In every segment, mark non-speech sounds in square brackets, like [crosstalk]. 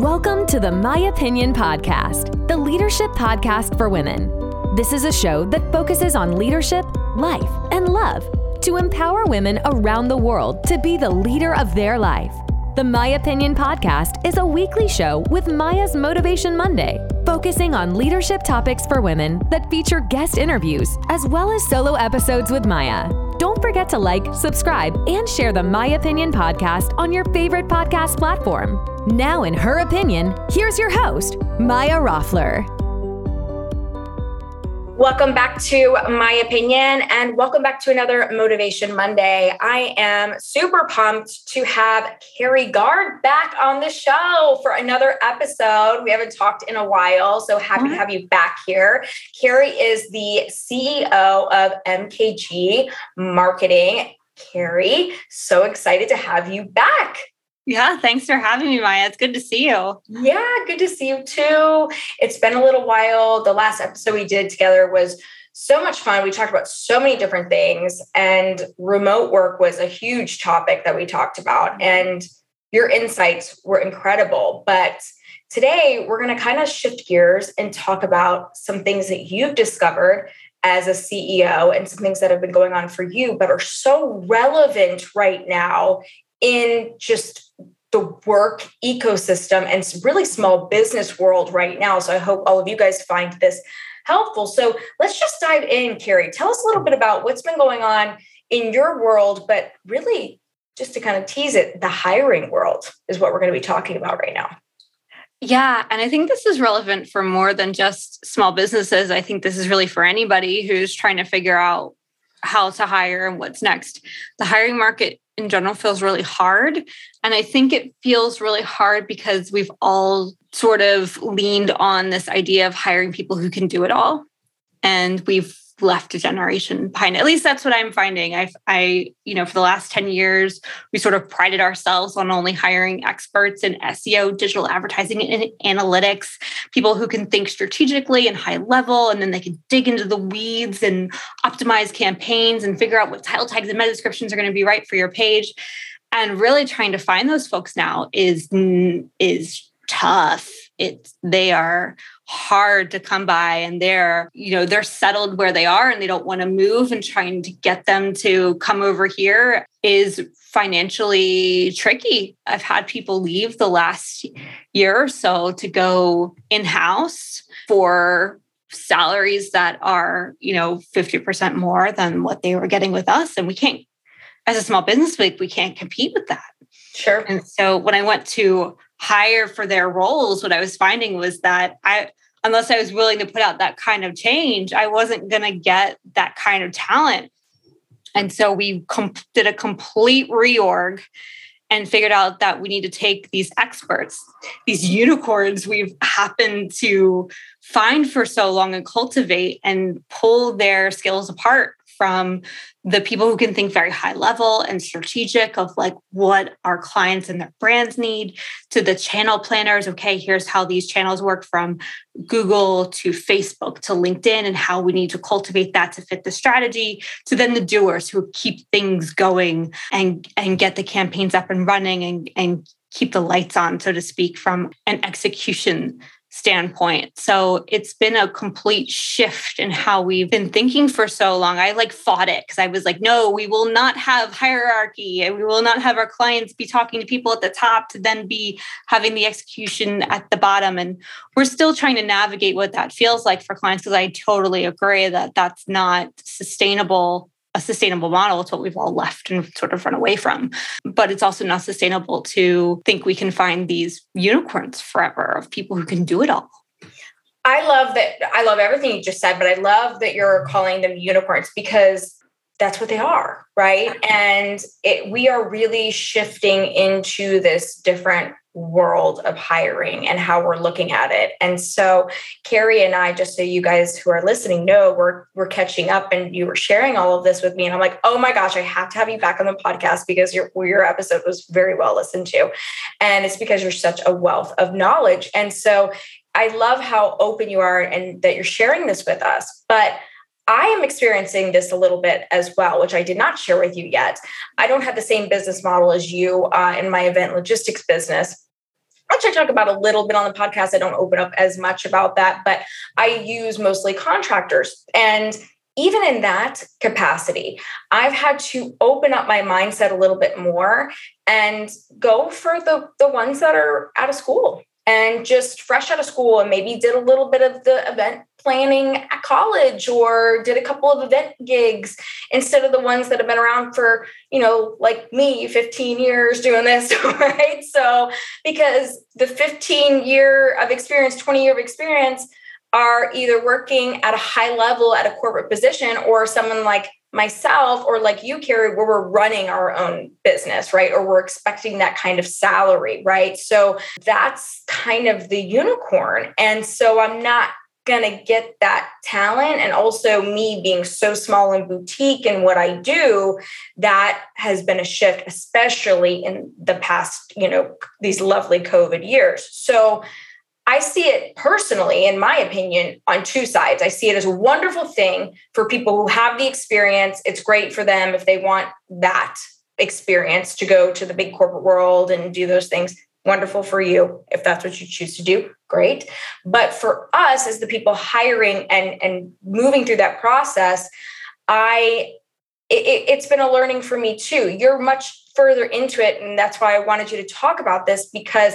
Welcome to the My Opinion Podcast, the leadership podcast for women. This is a show that focuses on leadership, life, and love to empower women around the world to be the leader of their life. The My Opinion Podcast is a weekly show with Maya's Motivation Monday, focusing on leadership topics for women that feature guest interviews as well as solo episodes with Maya. Don't forget to like, subscribe, and share the My Opinion Podcast on your favorite podcast platform. Now, in her opinion, here's your host, Maya Roffler. Welcome back to My Opinion and welcome back to another Motivation Monday. I am super pumped to have Kerry Guard back on the show for another episode. We haven't talked in a while, so happy to mm-hmm. have you back here. Kerry is the CEO of MKG Marketing. Kerry, so excited to have you back. Yeah, thanks for having me, Maya. It's good to see you. Yeah, good to see you too. It's been a little while. The last episode we did together was so much fun. We talked about so many different things, and remote work was a huge topic that we talked about. Mm-hmm. And your insights were incredible. But today we're going to kind of shift gears and talk about some things that you've discovered as a CEO and some things that have been going on for you, but are so relevant right now in just the work ecosystem and really small business world right now. So I hope all of you guys find this helpful. So let's just dive in, Kerry. Tell us a little bit about what's been going on in your world, but really just to kind of tease it, the hiring world is what we're going to be talking about right now. Yeah, and I think this is relevant for more than just small businesses. I think this is really for anybody who's trying to figure out how to hire and what's next. The hiring market in general feels really hard. And I think it feels really hard because we've all sort of leaned on this idea of hiring people who can do it all. And we've left a generation behind. At least that's what I'm finding. I, I, you know, for the last 10 years, we sort of prided ourselves on only hiring experts in SEO, digital advertising, and analytics, people who can think strategically and high level, and then they can dig into the weeds and optimize campaigns and figure out what title tags and meta descriptions are going to be right for your page. And really trying to find those folks now is is tough. It's they are hard to come by and they're you know they're settled where they are and they don't want to move and trying to get them to come over here is financially tricky. I've had people leave the last year or so to go in house for salaries that are you know 50% more than what they were getting with us and we can't as a small business we, we can't compete with that. Sure. And so when i went to hire for their roles what i was finding was that i unless I was willing to put out that kind of change, I wasn't going to get that kind of talent. And so we com- did a complete reorg and figured out that we need to take these experts, these unicorns we've happened to find for so long and cultivate and pull their skills apart from the people who can think very high level and strategic of like what our clients and their brands need to the channel planners okay here's how these channels work from google to facebook to linkedin and how we need to cultivate that to fit the strategy to then the doers who keep things going and and get the campaigns up and running and and keep the lights on so to speak from an execution standpoint. So it's been a complete shift in how we've been thinking for so long. I like fought it because I was like, no, we will not have hierarchy and we will not have our clients be talking to people at the top to then be having the execution at the bottom. And we're still trying to navigate what that feels like for clients because I totally agree that that's not sustainable a sustainable model. It's what we've all left and sort of run away from. But it's also not sustainable to think we can find these unicorns forever of people who can do it all. I love that. I love everything you just said, but I love that you're calling them unicorns because that's what they are, right? And it, we are really shifting into this different world of hiring and how we're looking at it. And so Kerry and I, just so you guys who are listening know, we're we're catching up and you were sharing all of this with me. And I'm like, oh my gosh, I have to have you back on the podcast because your your episode was very well listened to. And it's because you're such a wealth of knowledge. And so I love how open you are and that you're sharing this with us. But I am experiencing this a little bit as well, which I did not share with you yet. I don't have the same business model as you uh, in my event logistics business. which I talk about a little bit on the podcast. I don't open up as much about that, but I use mostly contractors. And even in that capacity, I've had to open up my mindset a little bit more and go for the, the ones that are out of school and just fresh out of school and maybe did a little bit of the event planning at college or did a couple of event gigs instead of the ones that have been around for you know like me 15 years doing this [laughs] right? So because the 15 year of experience 20 year of experience are either working at a high level at a corporate position or someone like myself or like you kerry where we're running our own business right? Or we're expecting that kind of salary right? So that's kind of the unicorn. And so i'm not going to get that talent. And also me being so small and boutique and what I do that has been a shift especially in the past you know these lovely covid years. So I see it personally, in my opinion, on two sides. I see it as a wonderful thing for people who have the experience. It's great for them if they want that experience to go to the big corporate world and do those things. Wonderful for you if that's what you choose to do. Great. But for us, as the people hiring and, and moving through that process, I it, it's been a learning for me too. You're much further into it. And that's why I wanted you to talk about this because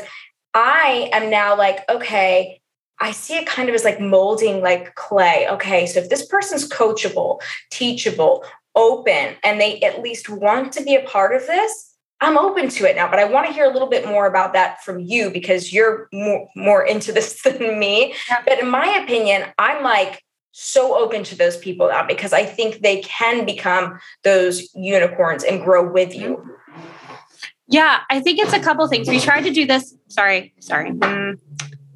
I am now like, okay, I see it kind of as like molding like clay. Okay, so if this person's coachable, teachable, open, and they at least want to be a part of this, I'm open to it now. But I want to hear a little bit more about that from you because you're more, more into this [laughs] than me. Yeah. But in my opinion, I'm like so open to those people now because I think they can become those unicorns and grow with you. Mm-hmm. Yeah, I think it's a couple things. We tried to do this. Sorry, sorry. Mm,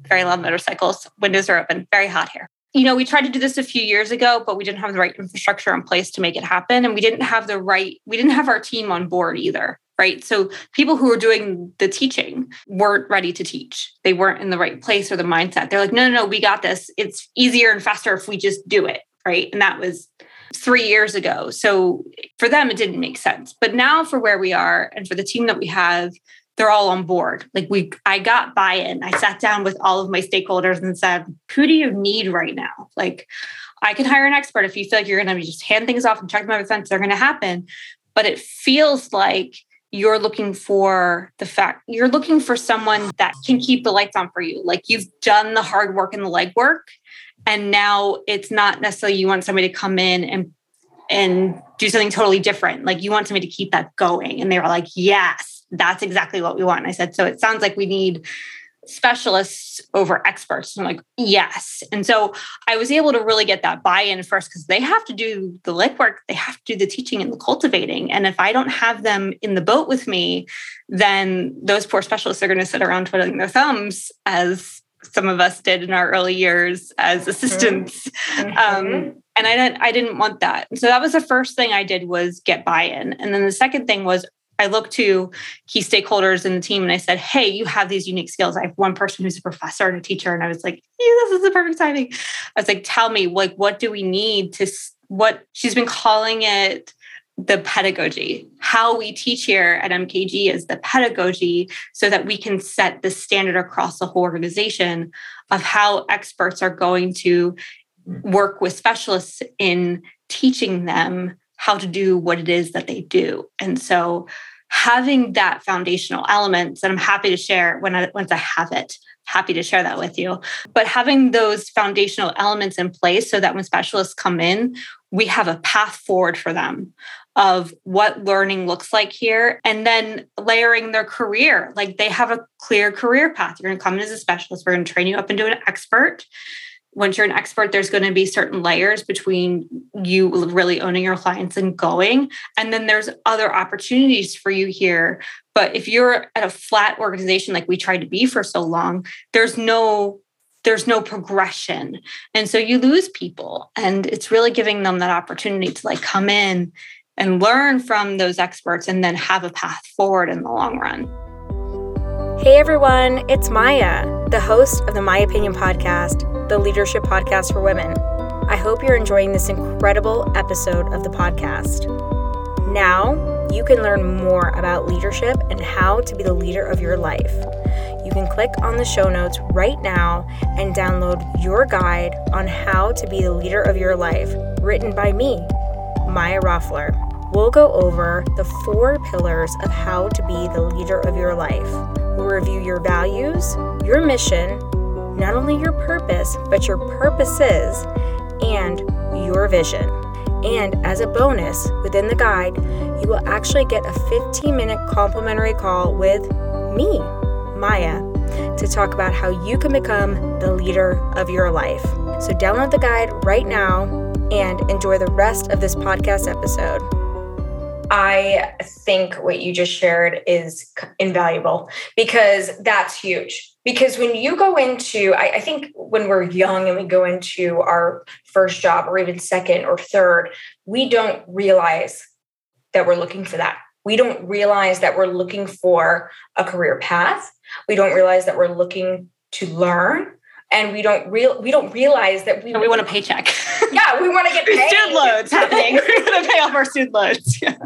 very loud motorcycles. Windows are open. Very hot here. You know, we tried to do this a few years ago, but we didn't have the right infrastructure in place to make it happen. And we didn't have the right, we didn't have our team on board either. Right. So people who were doing the teaching weren't ready to teach. They weren't in the right place or the mindset. They're like, no, no, no, we got this. It's easier and faster if we just do it. Right. And that was three years ago. So for them, it didn't make sense. But now for where we are and for the team that we have, they're all on board. Like we, I got buy-in. I sat down with all of my stakeholders and said, "Who do you need right now?" Like, I can hire an expert if you feel like you're going to just hand things off and check them out if they're going to happen. But it feels like you're looking for the fact you're looking for someone that can keep the lights on for you. Like you've done the hard work and the legwork, and now it's not necessarily you want somebody to come in and and do something totally different. Like you want somebody to keep that going. And they were like yes that's exactly what we want. And i said so it sounds like we need specialists over experts. I'm like yes. And so i was able to really get that buy-in first because they have to do the lick work, they have to do the teaching and the cultivating. And if i don't have them in the boat with me then those poor specialists are going to sit around twiddling their thumbs as some of us did in our early years as mm-hmm. assistants. Mm-hmm. Um, and I didn't, I didn't want that. so that was the first thing I did was get buy-in. And then the second thing was I looked to key stakeholders in the team and I said, Hey, you have these unique skills. I have one person who's a professor and a teacher. And I was like, yeah, this is the perfect timing. I was like, tell me, like, what do we need to what she's been calling it the pedagogy. How we teach here at MKG is the pedagogy so that we can set the standard across the whole organization of how experts are going to work with specialists in teaching them how to do what it is that they do. And so having that foundational elements, and I'm happy to share when I, once I have it, happy to share that with you. But having those foundational elements in place so that when specialists come in, we have a path forward for them of what learning looks like here and then layering their career. Like they have a clear career path. You're going to come in as a specialist. We're going to train you up into an expert. Once you're an expert, there's going to be certain layers between you really owning your clients and going. And then there's other opportunities for you here. But if you're at a flat organization like we tried to be for so long, there's no there's no progression and so you lose people and it's really giving them that opportunity to like come in and learn from those experts and then have a path forward in the long run. Hey everyone, it's Maya, the host of the My Opinion podcast, the leadership podcast for women. I hope you're enjoying this incredible episode of the podcast. Now, you can learn more about leadership and how to be the leader of your life. You can click on the show notes right now and download your guide on how to be the leader of your life, written by me, Maya Roffler. We'll go over the four pillars of how to be the leader of your life. We'll review your values, your mission, not only your purpose, but your purposes and your vision. And as a bonus within the guide, you will actually get a 15 minute complimentary call with me, Maya, to talk about how you can become the leader of your life. So download the guide right now and enjoy the rest of this podcast episode. I think what you just shared is invaluable because that's huge. Because when you go into, I, I, think when we're young and we go into our first job or even second or third, we don't realize that we're looking for that. We don't realize that we're looking for a career path. We don't realize that we're looking to learn and we don't real we don't realize that we we want a [laughs] paycheck. Yeah, we want to get [laughs] paid. student loans happening. [laughs] we want to pay off our student loans. Yeah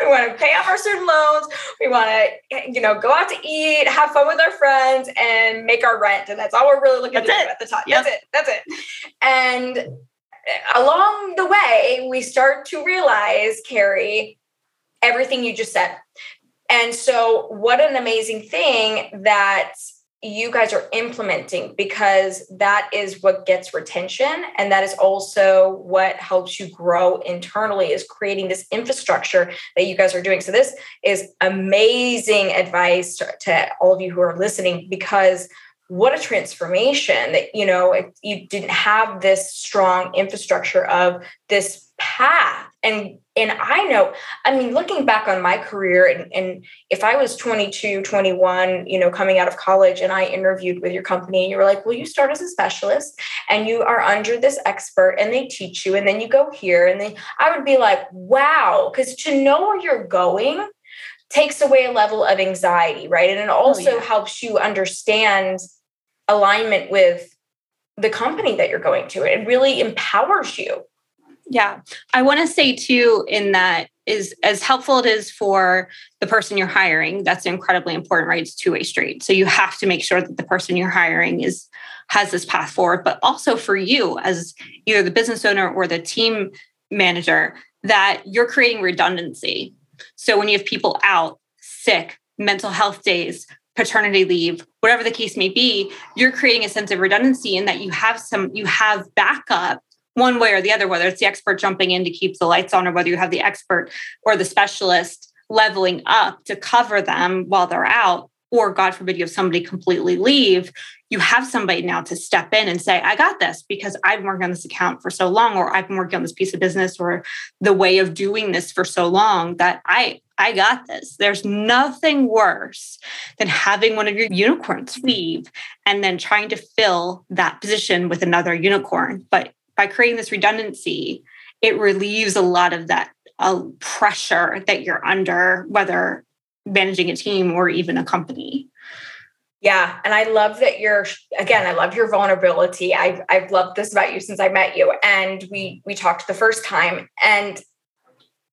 we want to pay off our student loans we want to you know go out to eat have fun with our friends and make our rent and that's all we're really looking that's to it. do at the time yep. that's it that's it and eh, along the way we start to realize kerry everything you just said and so what an amazing thing that you guys are implementing because that is what gets retention and that is also what helps you grow internally is creating this infrastructure that you guys are doing. So this is amazing advice to, all of you who are listening because what a transformation that you know you didn't have this strong infrastructure of this path. And and i know i mean looking back on my career and, and if i was 22 21 you know coming out of college and i interviewed with your company and you were like well you start as a specialist and you are under this expert and they teach you and then you go here. And then i would be like wow. Because to know where you're going takes away a level of anxiety right? And it oh, also oh, yeah. helps you understand alignment with the company that you're going to. It really empowers you yeah. I want to say too, in that is as helpful it is for the person you're hiring, that's incredibly important, right? It's two-way street. So you have to make sure that the person you're hiring is has this path forward, but also for you as either the business owner or the team manager, that you're creating redundancy. So when you have people out, sick, mental health days, paternity leave, whatever the case may be, you're creating a sense of redundancy in that you have some, you have backup one way or the other, whether it's the expert jumping in to keep the lights on, or whether you have the expert or the specialist leveling up to cover them while they're out, or God forbid you have somebody completely leave, you have somebody now to step in and say, I got this because I've been working on this account for so long, or I've been working on this piece of business or the way of doing this for so long that I I got this. There's nothing worse than having one of your unicorns leave and then trying to fill that position with another unicorn. But by creating this redundancy, it relieves a lot of that uh, pressure that you're under, whether managing a team or even a company. Yeah, and I love that you're again. I love your vulnerability. I've I've loved this about you since I met you, and we we talked the first time. And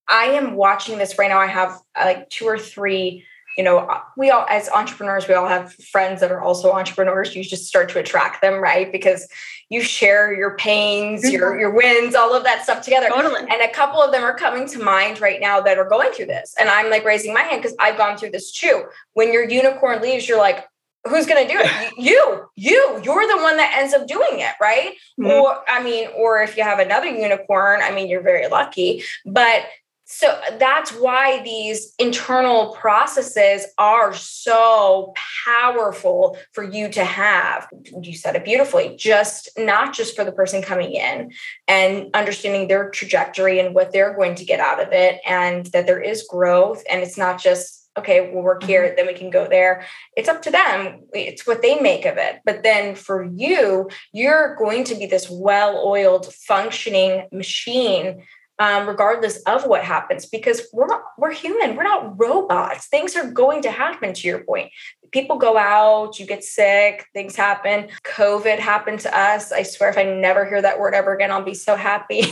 I am watching this right now. I have uh, like two or three you know, we all, as entrepreneurs, we all have friends that are also entrepreneurs. You just start to attract them, right? Because you share your pains, mm-hmm. your your wins, all of that stuff together. Totally. And a couple of them are coming to mind right now that are going through this. And I'm like raising my hand because I've gone through this too. When your unicorn leaves, you're like, who's going to do it [laughs] you you you're the one that ends up doing it right mm-hmm. or i mean or if you have another unicorn i mean you're very lucky but so that's why these internal processes are so powerful for you to have. You said it beautifully just not just for the person coming in and understanding their trajectory and what they're going to get out of it and that there is growth and it's not just okay we'll work here mm-hmm. then we can go there. It's up to them. It's what they make of it. But then for you you're going to be this well-oiled functioning machine um, regardless of what happens, because we're not, we're human. We're not robots. Things are going to happen. To your point, people go out, you get sick, things happen. COVID happened to us. I swear, if I never hear that word ever again, I'll be so happy. [laughs]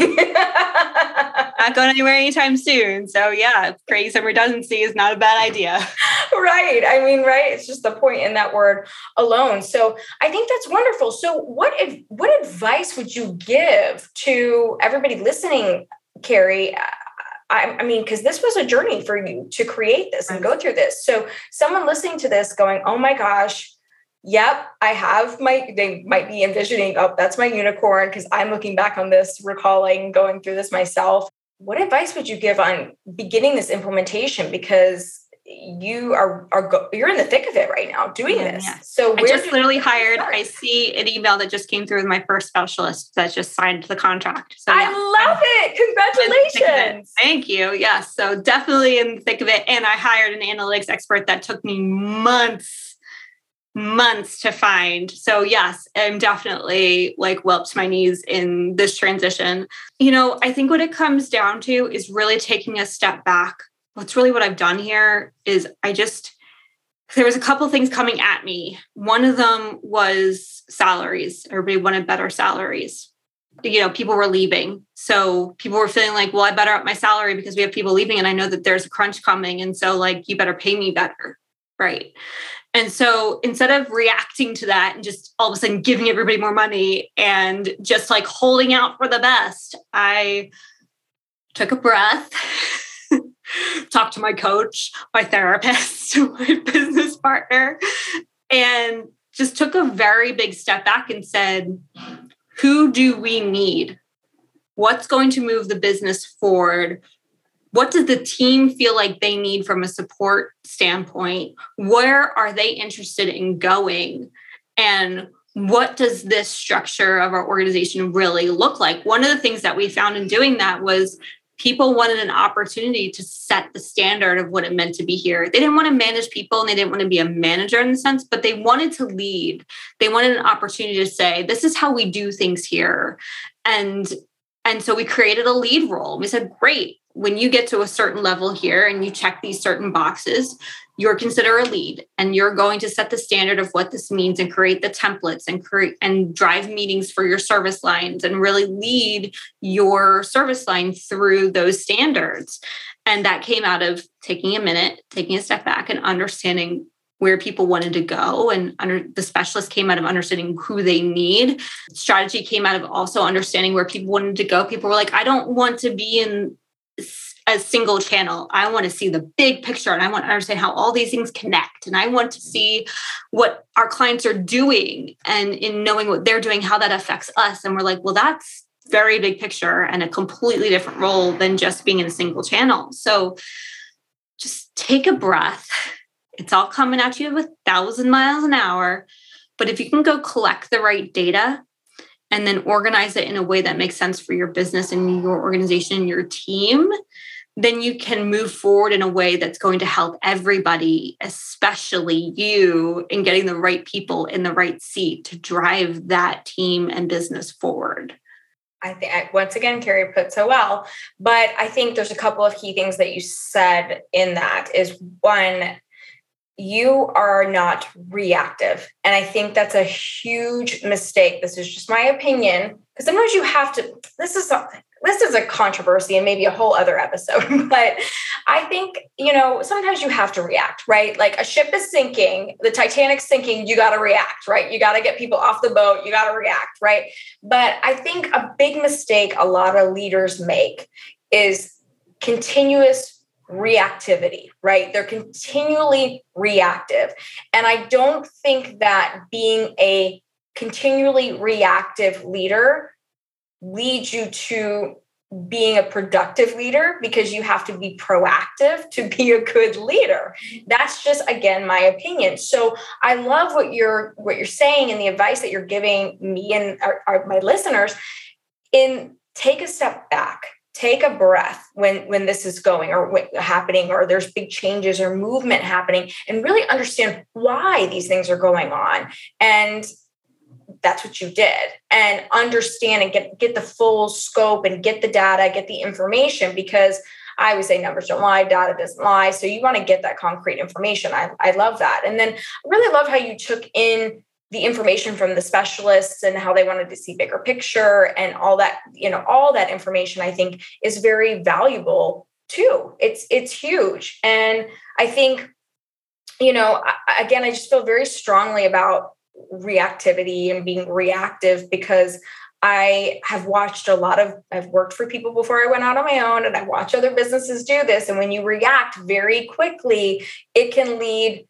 not going anywhere anytime soon. So yeah, creating some redundancy is not a bad idea. right. I mean, right. It's just the point in that word alone. So I think that's wonderful. So what if, what advice would you give to everybody listening, Kerry? I, I mean, because this was a journey for you to create this and go through this. So someone listening to this going, oh my gosh, yep, I have my, they might be envisioning, oh, that's my unicorn because I'm looking back on this, recalling going through this myself. What advice would you give on beginning this implementation? Because you are are go- you're in the thick of it right now doing this. Yeah. So I just literally hired. I see an email that just came through with my first specialist that just signed the contract. So yeah. I love it! Congratulations! It. Thank you. Yes, so definitely in the thick of it. And I hired an analytics expert that took me months months to find. So yes, I'm definitely like well to my knees in this transition. You know, I think what it comes down to is really taking a step back. What's really what I've done here is I just there was a couple things coming at me. One of them was salaries. Everybody wanted better salaries. You know, people were leaving. So people were feeling like, well, I better up my salary because we have people leaving and I know that there's a crunch coming. And so like you better pay me better. Right. And so instead of reacting to that and just all of a sudden giving everybody more money and just like holding out for the best, I took a breath, [laughs] [laughs] talked to my coach, my therapist, [laughs] my business partner, and just took a very big step back and said, who do we need? What's going to move the business forward? what does the team feel like they need from a support standpoint where are they interested in going and what does this structure of our organization really look like one of the things that we found in doing that was people wanted an opportunity to set the standard of what it meant to be here. They didn't want to manage people and they didn't want to be a manager in the sense but they wanted to lead. They wanted an opportunity to say this is how we do things here. And and so we created a lead role. We said great. When you get to a certain level here and you check these certain boxes, you're considered a lead and you're going to set the standard of what this means and create the templates and create and drive meetings for your service lines and really lead your service line through those standards. And that came out of taking a minute, taking a step back and understanding where people wanted to go. And under the specialist came out of understanding who they need. Strategy came out of also understanding where people wanted to go. People were like i don't want to be in a single channel. I want to see the big picture and I want to understand how all these things connect. And I want to see what our clients are doing and in knowing what they're doing, how that affects us. And we're like, well, that's very big picture and a completely different role than just being in a single channel. So just take a breath. It's all coming at you with thousand miles an hour. But if you can go collect the right data and then organize it in a way that makes sense for your business and your organization your team, then you can move forward in a way that's going to help everybody, especially you, in getting the right people in the right seat to drive that team and business forward. I think once again, Carrie put so well. But I think there's a couple of key things that you said in that is one, you are not reactive. And I think that's a huge mistake. This is just my opinion. Because sometimes you have to, this is something, this is a controversy and maybe a whole other episode. [laughs] But I think, you know, sometimes you have to react, right? Like a ship is sinking, the Titanic's sinking, you got to react, right? You got to get people off the boat, you got to react, right? But I think a big mistake a lot of leaders make is continuous reactivity, right? They're continually reactive. And I don't think that being a continually reactive leader leads you to being a productive leader because you have to be proactive to be a good leader. That's just again my opinion. So i love what you're what you're saying and the advice that you're giving me and our, our, my listeners in take a step back take a breath when when this is going or happening or there's big changes or movement happening and really understand why these things are going on. And that's what you did. And understand and get get the full scope and get the data get the information because i always say numbers don't lie data doesn't lie. So you want to get that concrete information. I, I love that. And then i really love how you took in the information from the specialists and how they wanted to see bigger picture and all that you know all that information i think is very valuable too. It's it's huge. And i think you know again i just feel very strongly about reactivity and being reactive because I have watched a lot of, I've worked for people before I went out on my own, and I watch other businesses do this. And when you react very quickly, it can lead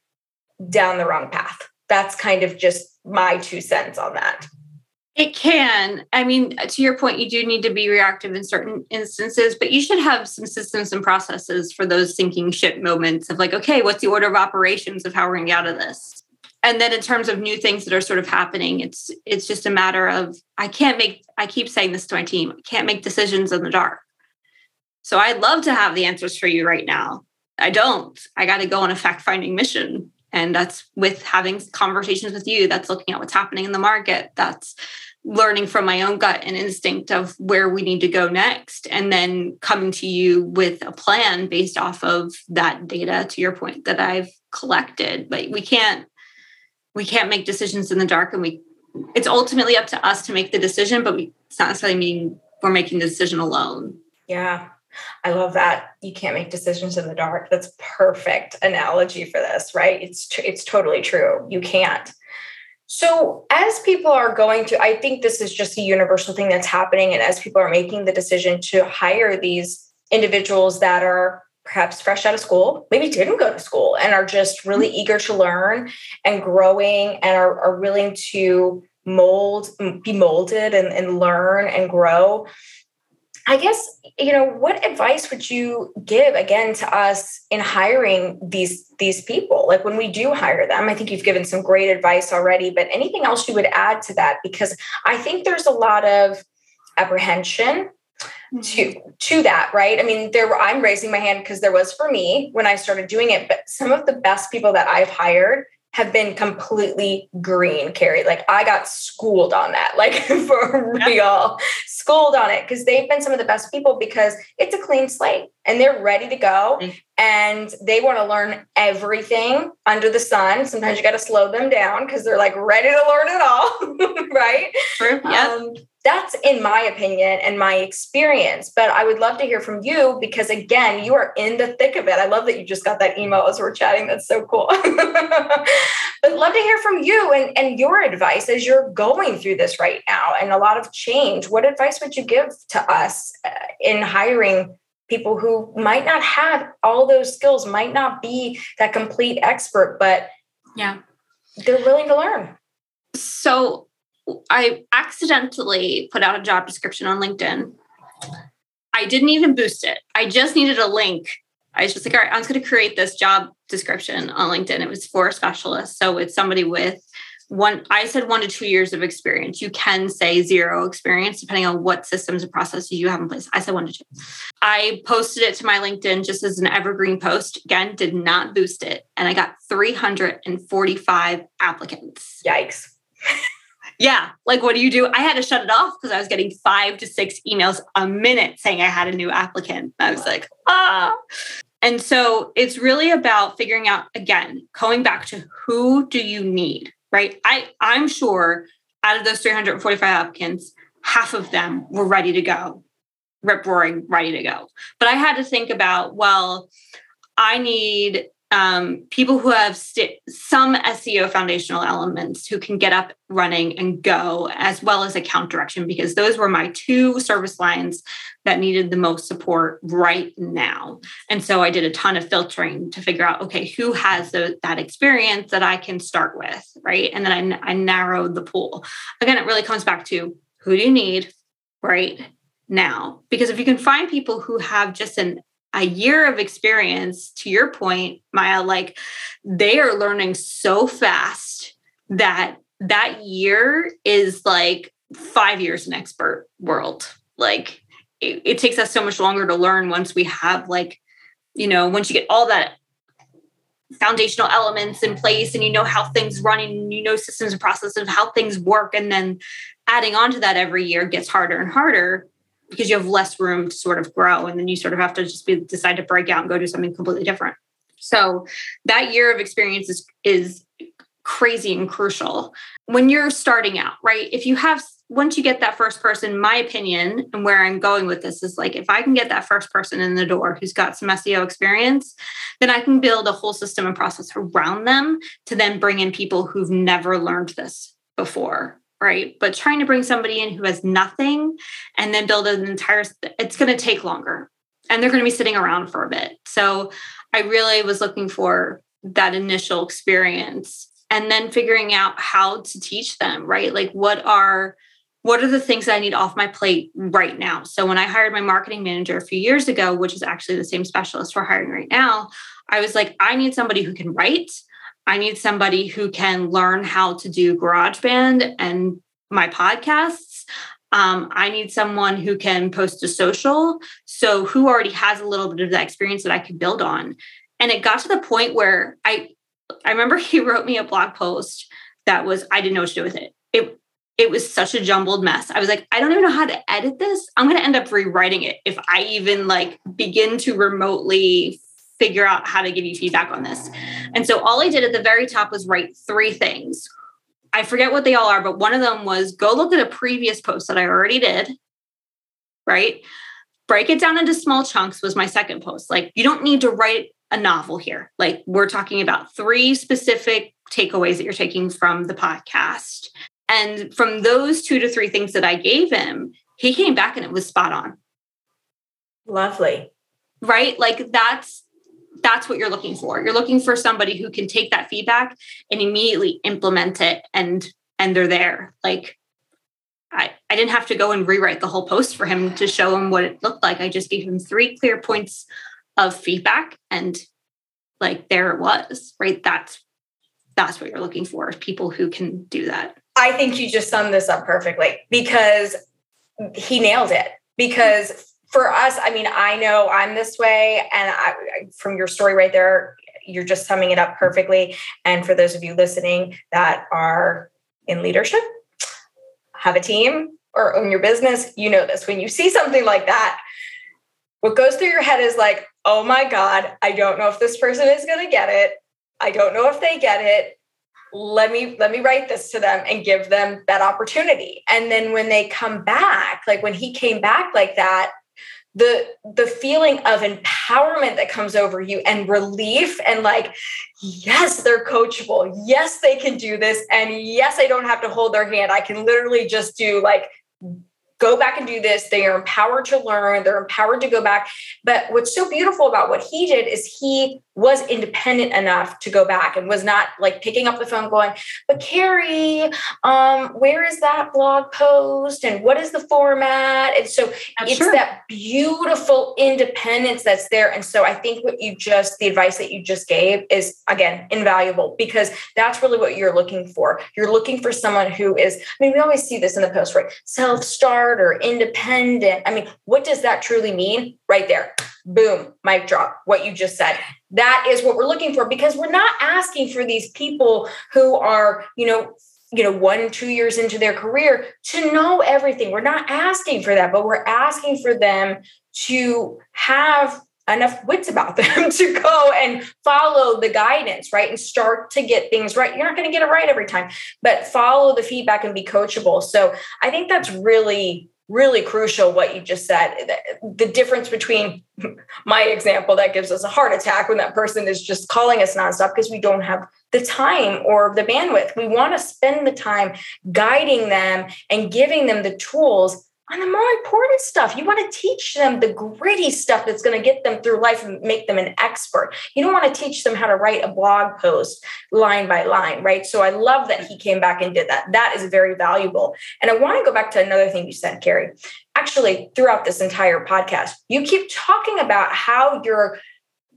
down the wrong path. That's kind of just my two cents on that. It can. I mean, to your point, you do need to be reactive in certain instances, but you should have some systems and processes for those sinking ship moments of like, okay, what's the order of operations of how we're going to get out of this? And then in terms of new things that are sort of happening it's it's just a matter of i can't make i keep saying this to my team i can't make decisions in the dark. So i'd love to have the answers for you right now. I don't. I got to go on a fact finding mission. And that's with having conversations with you. That's looking at what's happening in the market. That's learning from my own gut and instinct of where we need to go next. And then coming to you with a plan based off of that data to your point that i've collected. But we can't we can't make decisions in the dark and we it's ultimately up to us to make the decision but we, it's not necessarily mean we're making the decision alone. Yeah. I love that you can't make decisions in the dark. That's perfect analogy for this right? It's it's totally true. You can't. So as people are going to i think this is just a universal thing that's happening and as people are making the decision to hire these individuals that are perhaps fresh out of school, maybe didn't go to school and are just really mm-hmm. eager to learn and growing and are, are willing to mold, be molded and, and learn and grow. I guess, you know, what advice would you give again to us in hiring these these people? Like when we do hire them, I think you've given some great advice already, but anything else you would add to that? Because I think there's a lot of apprehension to mm-hmm. to that right i mean there were i'm raising my hand because there was for me when i started doing it but some of the best people that i've hired have been completely green, Kerry. Like I got schooled on that, [laughs] like for real, schooled on it because they've been some of the best people because it's a clean slate and they're ready to go mm-hmm. and they want to learn everything under the sun. Sometimes you got to slow them down because they're like ready to learn it all, [laughs] right? True. Yeah. Um, that's in my opinion and my experience but i would love to hear from you because again you are in the thick of it. I love that you just got that email as we're chatting. That's so cool. [laughs] But love to hear from you and, and your advice as you're going through this right now and a lot of change. What advice would you give to us uh, in hiring people who might not have all those skills might not be that complete expert but yeah. they're willing to learn? So I accidentally put out a job description on LinkedIn. I didn't even boost it. I just needed a link. I was just like, all right, I'm just going to create this job description on LinkedIn. It was for a specialist. So it's somebody with one, I said one to two years of experience. You can say zero experience depending on what systems and processes you have in place. I said one to two. I posted it to my LinkedIn just as an evergreen post. Again, did not boost it. And I got 345 applicants. Yikes. [laughs] yeah, like what do you do? I had to shut it off because I was getting five to six emails a minute saying I had a new applicant. I was like, ah. And so it's really about figuring out again, going back to who do you need, right? I I'm sure out of those 345 applicants, half of them were ready to go, rip roaring, ready to go. But I had to think about, well, I need um, people who have st- some SEO foundational elements who can get up running and go, as well as account direction, because those were my two service lines that needed the most support right now. And so I did a ton of filtering to figure out, okay, who has the, that experience that I can start with, right? And then I, I narrowed the pool. Again, it really comes back to who do you need right now? Because if you can find people who have just an a year of experience, to your point, Maya, like they are learning so fast that that year is like five years in expert world. Like it, it takes us so much longer to learn once we have like, you know, once you get all that foundational elements in place and you know how things run and you know systems and processes of how things work and then adding on to that every year gets harder and harder because you have less room to sort of grow and then you sort of have to just be decide to break out and go do something completely different so that year of experience is is crazy and crucial when you're starting out, right? If you have once you get that first person, my opinion and where I'm going with this is like if I can get that first person in the door who's got some SEO experience, then I can build a whole system and process around them to then bring in people who've never learned this before. Right. But trying to bring somebody in who has nothing and then build an entire, it's going to take longer and they're going to be sitting around for a bit. So I really was looking for that initial experience and then figuring out how to teach them, right? Like what are, what are the things that I need off my plate right now? So when I hired my marketing manager a few years ago, which is actually the same specialist we're hiring right now, I was like, I need somebody who can write. I need somebody who can learn how to do GarageBand and my podcasts. Um, I need someone who can post to social. So who already has a little bit of that experience that I could build on. And it got to the point where I I remember [laughs] he wrote me a blog post that was I didn't know what to do with it. It it was such a jumbled mess. I was like, I don't even know how to edit this. I'm going to end up rewriting it if I even like begin to remotely figure out how to give you feedback on this. And so all I did at the very top was write three things. I forget what they all are, but one of them was go look at a previous post that I already did, right? Break it down into small chunks was my second post. Like you don't need to write a novel here. Like we're talking about three specific takeaways that you're taking from the podcast. And from those two to three things that I gave him, he came back and it was spot on. Lovely. Right? Like that's that's what you're looking for. You're looking for somebody who can take that feedback and immediately implement it and and they're there. Like I, I didn't have to go and rewrite the whole post for him to show him what it looked like. I just gave him three clear points of feedback and like there it was, right? That's that's what you're looking for, people who can do that. I think you just summed this up perfectly because he nailed it. Because for us, I mean, I know I'm this way, and I, from your story right there, you're just summing it up perfectly. And for those of you listening that are in leadership, have a team, or own your business, you know this. When you see something like that, what goes through your head is like, oh my God, I don't know if this person is going to get it. I don't know if they get it let me let me write this to them and give them that opportunity and then when they come back like when he came back like that the the feeling of empowerment that comes over you and relief and like yes they're coachable. Yes they can do this. And yes i don't have to hold their hand. I can literally just do like go back and do this. They are empowered to learn, they're empowered to go back. But what's so beautiful about what he did is he was independent enough to go back and was not like picking up the phone going, but Kerry, um, where is that blog post and what is the format? And so I'm it's sure. that beautiful independence that's there. And so I think what you just, the advice that you just gave is again invaluable because that's really what you're looking for. You're looking for someone who is, I mean, we always see this in the post, right? Self-start or independent. I mean, what does that truly mean? Right there boom, mic drop, what you just said. That is what we're looking for because we're not asking for these people who are, you know, you know, one, two years into their career to know everything. We're not asking for that, but we're asking for them to have enough wits about [laughs] them to go and follow the guidance, right? And start to get things right. You're not going to get it right every time, but follow the feedback and be coachable. So I think that's really really crucial what you just said the difference between [laughs] my example that gives us a heart attack when that person is just calling us nonstop because we don't have the time or the bandwidth we want to spend the time guiding them and giving them the tools on the more important stuff. You want to teach them the gritty stuff that's going to get them through life and make them an expert. You don't want to teach them how to write a blog post line by line, right? So I love that he came back and did that. That is very valuable. And I want to go back to another thing you said, Kerry. Actually, throughout this entire podcast, you keep talking about how you're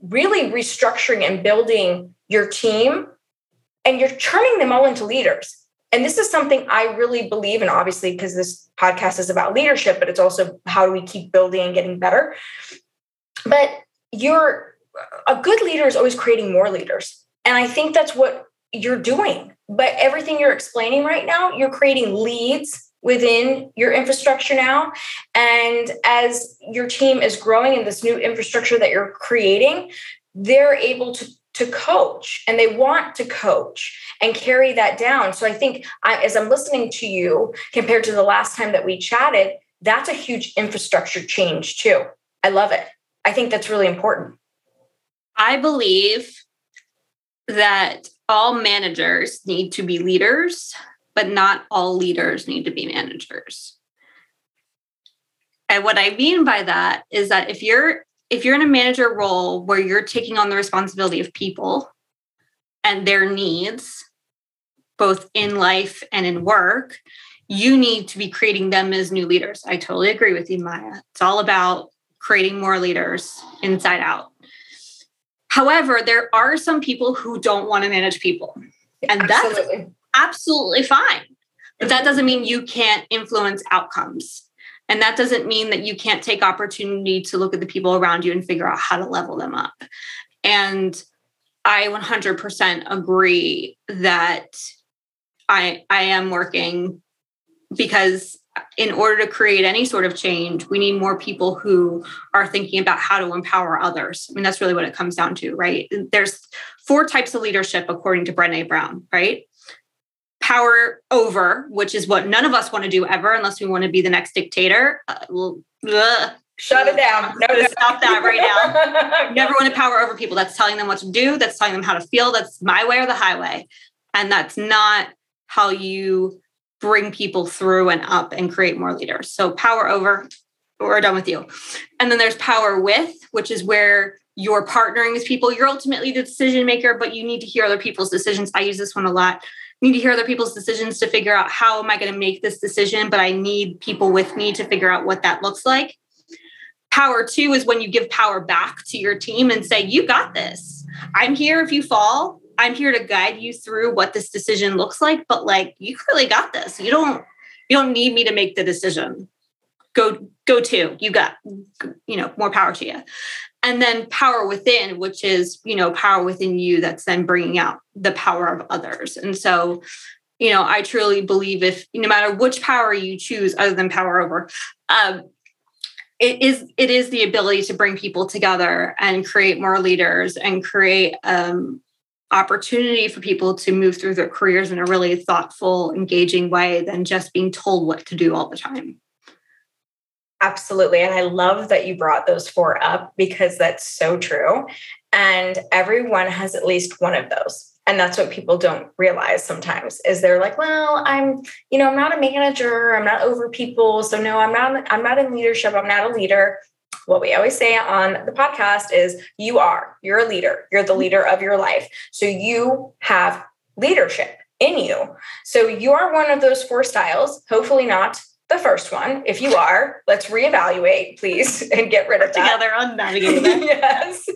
really restructuring and building your team and you're turning them all into leaders. And this is something I really believe in, obviously, because this podcast is about leadership, but it's also how do we keep building and getting better. But you're a good leader is always creating more leaders. And I think that's what you're doing. But everything you're explaining right now, you're creating leads within your infrastructure now. And as your team is growing in this new infrastructure that you're creating, they're able to to coach and they want to coach and carry that down. So I think I, as I'm listening to you compared to the last time that we chatted, that's a huge infrastructure change too. I love it. I think that's really important. I believe that all managers need to be leaders, but not all leaders need to be managers. And what I mean by that is that if you're if you're in a manager role where you're taking on the responsibility of people and their needs both in life and in work, you need to be creating them as new leaders. I totally agree with you, Maya. It's all about creating more leaders inside out. However, there are some people who don't want to manage people, and absolutely. that's absolutely fine. But that doesn't mean you can't influence outcomes. And that doesn't mean that you can't take opportunity to look at the people around you and figure out how to level them up. And I 100% agree that I I am working because in order to create any sort of change, we need more people who are thinking about how to empower others. I mean, that's really what it comes down to, right? There's four types of leadership according to Brene Brown, right? Power over, which is what none of us want to do ever, unless we want to be the next dictator. Uh, ugh, Shut it down. No, no. stop that right now. [laughs] never want to power over people. That's telling them what to do. That's telling them how to feel. That's my way or the highway. And that's not how you bring people through and up and create more leaders. So power over, we're done with you. And then there's power with, which is where you're partnering with people. You're ultimately the decision maker, but you need to hear other people's decisions. I use this one a lot. Need to hear other people's decisions to figure out how am I going to make this decision, but I need people with me to figure out what that looks like. Power to is when you give power back to your team and say, You got this. I'm here if you fall. I'm here to guide you through what this decision looks like, but like you clearly got this. You don't you don't need me to make the decision. Go go to. You got you know, more power to you. And then power within, which is, you know, power within you that's then bringing out the power of others. And so, you know, I truly believe if no matter which power you choose other than power over, um, it is it is the ability to bring people together and create more leaders and create um, opportunity for people to move through their careers in a really thoughtful, engaging way than just being told what to do all the time. Absolutely. And I love that you brought those four up because that's so true. And everyone has at least one of those. And that's what people don't realize sometimes is they're like, well, I'm, you know, I'm not a manager, I'm not over people. So no, I'm not, I'm not in leadership, I'm not a leader what we always say on the podcast is you are, you're a leader, you're the mm-hmm. leader of your life. So you have leadership in you. So you are one of those four styles, hopefully not the first one. If you are, let's reevaluate, please, [laughs] and get rid of that. Together on navigating [laughs] yes.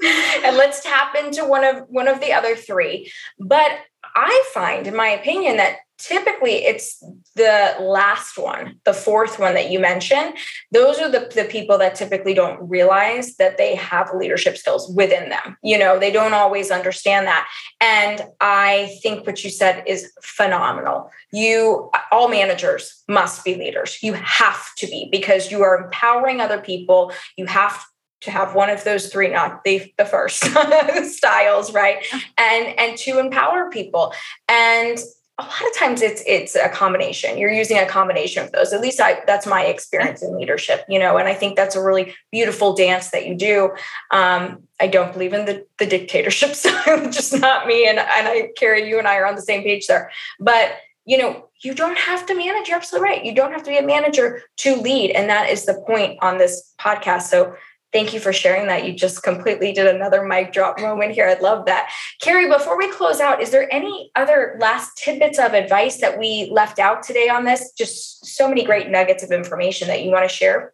And let's tap into one of one of the other three. But I find, in my opinion, that typically it's the last one, the fourth one that you mentioned. Those are the, the people that typically don't realize that they have leadership skills within them. You know, they don't always understand that. And I think what you said is phenomenal. You, all managers must be leaders. You have to be because you are empowering other people. You have to have one of those three not the, the first [laughs] styles right and and to empower people and a lot of times it's it's a combination. You're using a combination of those. At least I, that's my experience in leadership you know and i think that's a really beautiful dance that you do. Um, i don't believe in the, the dictatorship [laughs] style just not me and, and i kerry you and i are on the same page there. But you know you don't have to manage you're absolutely right. You don't have to be a manager to lead and that is the point on this podcast. So Thank you for sharing that. You just completely did another mic drop moment here. I love that. Kerry, before we close out, is there any other last tidbits of advice that we left out today on this? Just so many great nuggets of information that you want to share.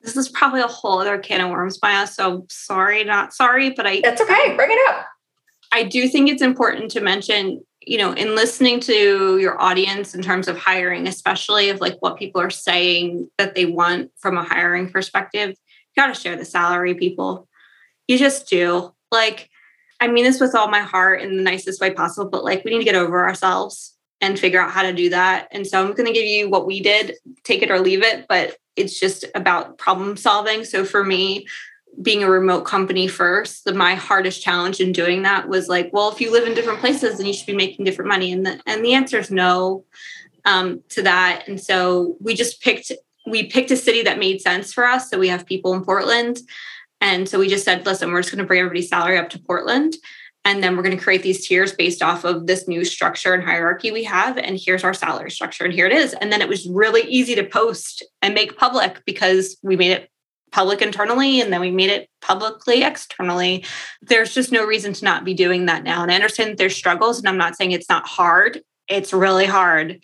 This is probably a whole other can of worms, Maya. So sorry, not sorry, but I. That's okay. Bring it up. I do think it's important to mention you know in listening to your audience in terms of hiring especially of like what people are saying that they want from a hiring perspective you got to share the salary, people. You just do. Like, I mean this with all my heart in the nicest way possible, but like, we need to get over ourselves and figure out how to do that. And so I'm going to give you what we did, take it or leave it, but it's just about problem solving. So for me, being a remote company first, the, my hardest challenge in doing that was like, well, if you live in different places, then you should be making different money. And the, and the answer is no um, to that. And so we just picked, we picked a city that made sense for us. So we have people in Portland. And so we just said, listen, we're just going to bring everybody's salary up to Portland. And then we're going to create these tiers based off of this new structure and hierarchy we have. And here's our salary structure, and here it is. And then it was really easy to post and make public because we made it public internally and then we made it publicly externally. There's just no reason to not be doing that now. And I understand there's struggles, and I'm not saying it's not hard. It's really hard.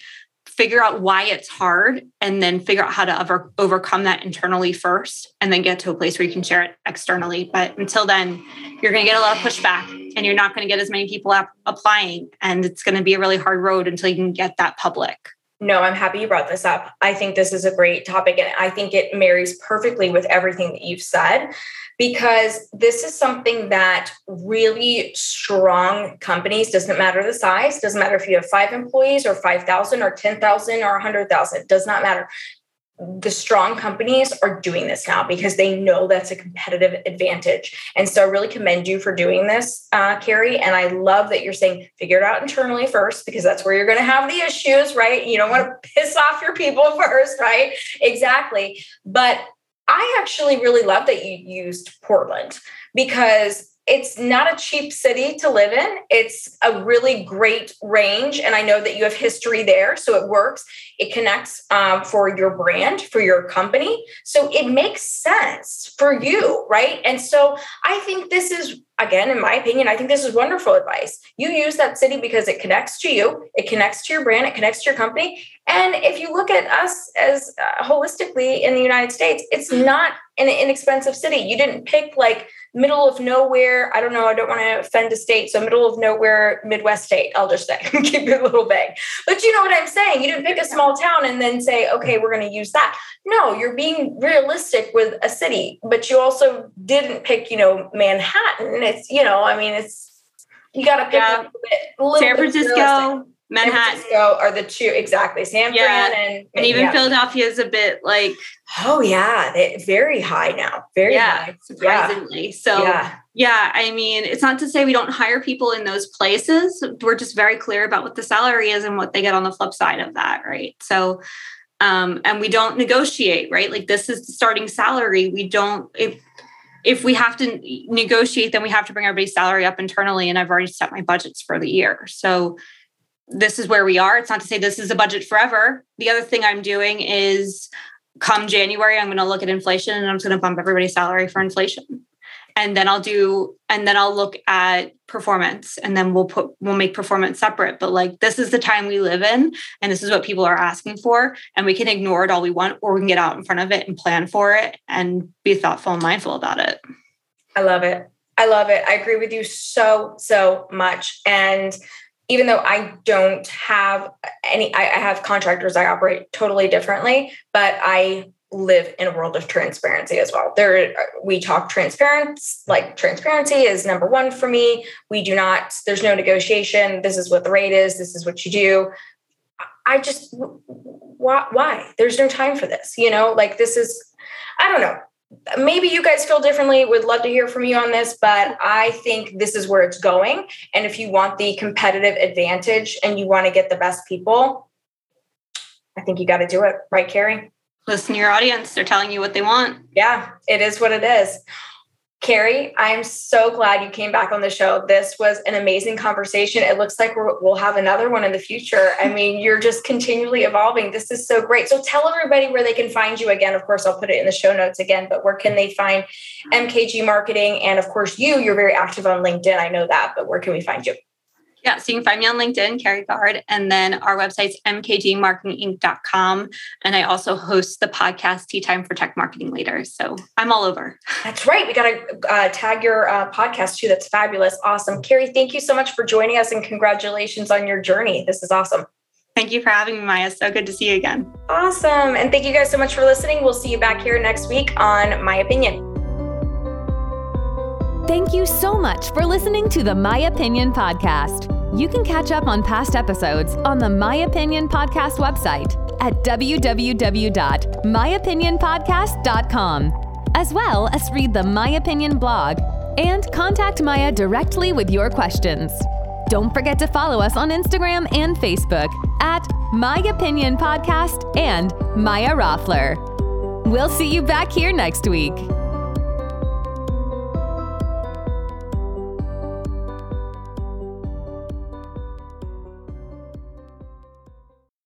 Figure out why it's hard and then figure out how to over, overcome that internally first and then get to a place where you can share it externally. But until then, you're going to get a lot of pushback and you're not going to get as many people ap- applying. And it's going to be a really hard road until you can get that public. No, I'm happy you brought this up. I think this is a great topic and I think it marries perfectly with everything that you've said because this is something that really strong companies doesn't matter the size doesn't matter if you have 5 employees or 5000 or 10000 or 100000 does not matter the strong companies are doing this now because they know that's a competitive advantage. And so I really commend you for doing this, uh, Kerry. And I love that you're saying figure it out internally first because that's where you're going to have the issues, right? You don't want to [laughs] piss off your people [laughs] first, right? Exactly. But I actually really love that you used Portland because it's not a cheap city to live in. It's a really great range. And I know that you have history there. So it works. It connects um, for your brand, for your company. So it makes sense for you, right? And so I think this is, again, in my opinion, I think this is wonderful advice. You use that city because it connects to you, it connects to your brand, it connects to your company. And if you look at us as uh, holistically in the United States, it's not an inexpensive city. You didn't pick like, middle of nowhere. I don't know. I don't want to offend a state. So middle of nowhere, Midwest state, I'll just say, [laughs] keep it a little vague. But you know what I'm saying? You didn't pick a small town and then say, okay, we're going to use that. No, you're being realistic with a city, but you also didn't pick, you know, Manhattan. It's, you know, I mean, it's, you got to pick yeah. a little bit. A little San Francisco. Manhattan are the two exactly. San yeah. Fran and, and even yeah. Philadelphia is a bit like oh yeah, they, very high now. Very yeah, high. surprisingly. So yeah. yeah, I mean, it's not to say we don't hire people in those places. We're just very clear about what the salary is and what they get on the flip side of that, right? So um, and we don't negotiate, right? Like this is the starting salary. We don't if if we have to negotiate, then we have to bring everybody's salary up internally. And I've already set my budgets for the year. So this is where we are. It's not to say this is a budget forever. The other thing I'm doing is come January, I'm going to look at inflation and I'm just going to bump everybody's salary for inflation. And then I'll do, and then I'll look at performance and then we'll put, we'll make performance separate. But like, this is the time we live in and this is what people are asking for. And we can ignore it all we want, or we can get out in front of it and plan for it and be thoughtful and mindful about it. I love it. I love it. I agree with you so, so much. And even though I don't have any, I, have contractors, I operate totally differently, but I live in a world of transparency as well. There, uh, we talk transparency, like transparency is number one for me. We do not, there's no negotiation. This is what the rate is. This is what you do. I just, why, why? There's no time for this, you know, like this is, I don't know maybe you guys feel differently would love to hear from you on this but i think this is where it's going and if you want the competitive advantage and you want to get the best people i think you got to do it right kerry listen to your audience they're telling you what they want yeah it is what it is Kerry, I'm so glad you came back on the show. This was an amazing conversation. It looks like we will have another one in the future. I [laughs] mean, you're just continually evolving. This is so great. So tell everybody where they can find you again. Of course, I'll put it in the show notes again, but where can they find MKG Marketing? And of course, you, you're very active on LinkedIn. I know that, but where can we find you? Yeah, so you can find me on LinkedIn, Kerry Guard, and then our website's mkgmarketinginc.com. And I also host the podcast Tea Time for Tech Marketing Leaders. So I'm all over. That's right. We got to uh, tag your uh, podcast too. That's fabulous. Awesome. Kerry, thank you so much for joining us and congratulations on your journey. This is awesome. Thank you for having me, Maya. So good to see you again. Awesome. And thank you guys so much for listening. We'll see you back here next week on My Opinion. Thank you so much for listening to the My Opinion podcast. You can catch up on past episodes on the My Opinion podcast website at www.myopinionpodcast.com. as well as read the My Opinion blog and contact Maya directly with your questions. Don't forget to follow us on Instagram and Facebook at My Opinion Podcast and Maya Roffler. We'll see you back here next week.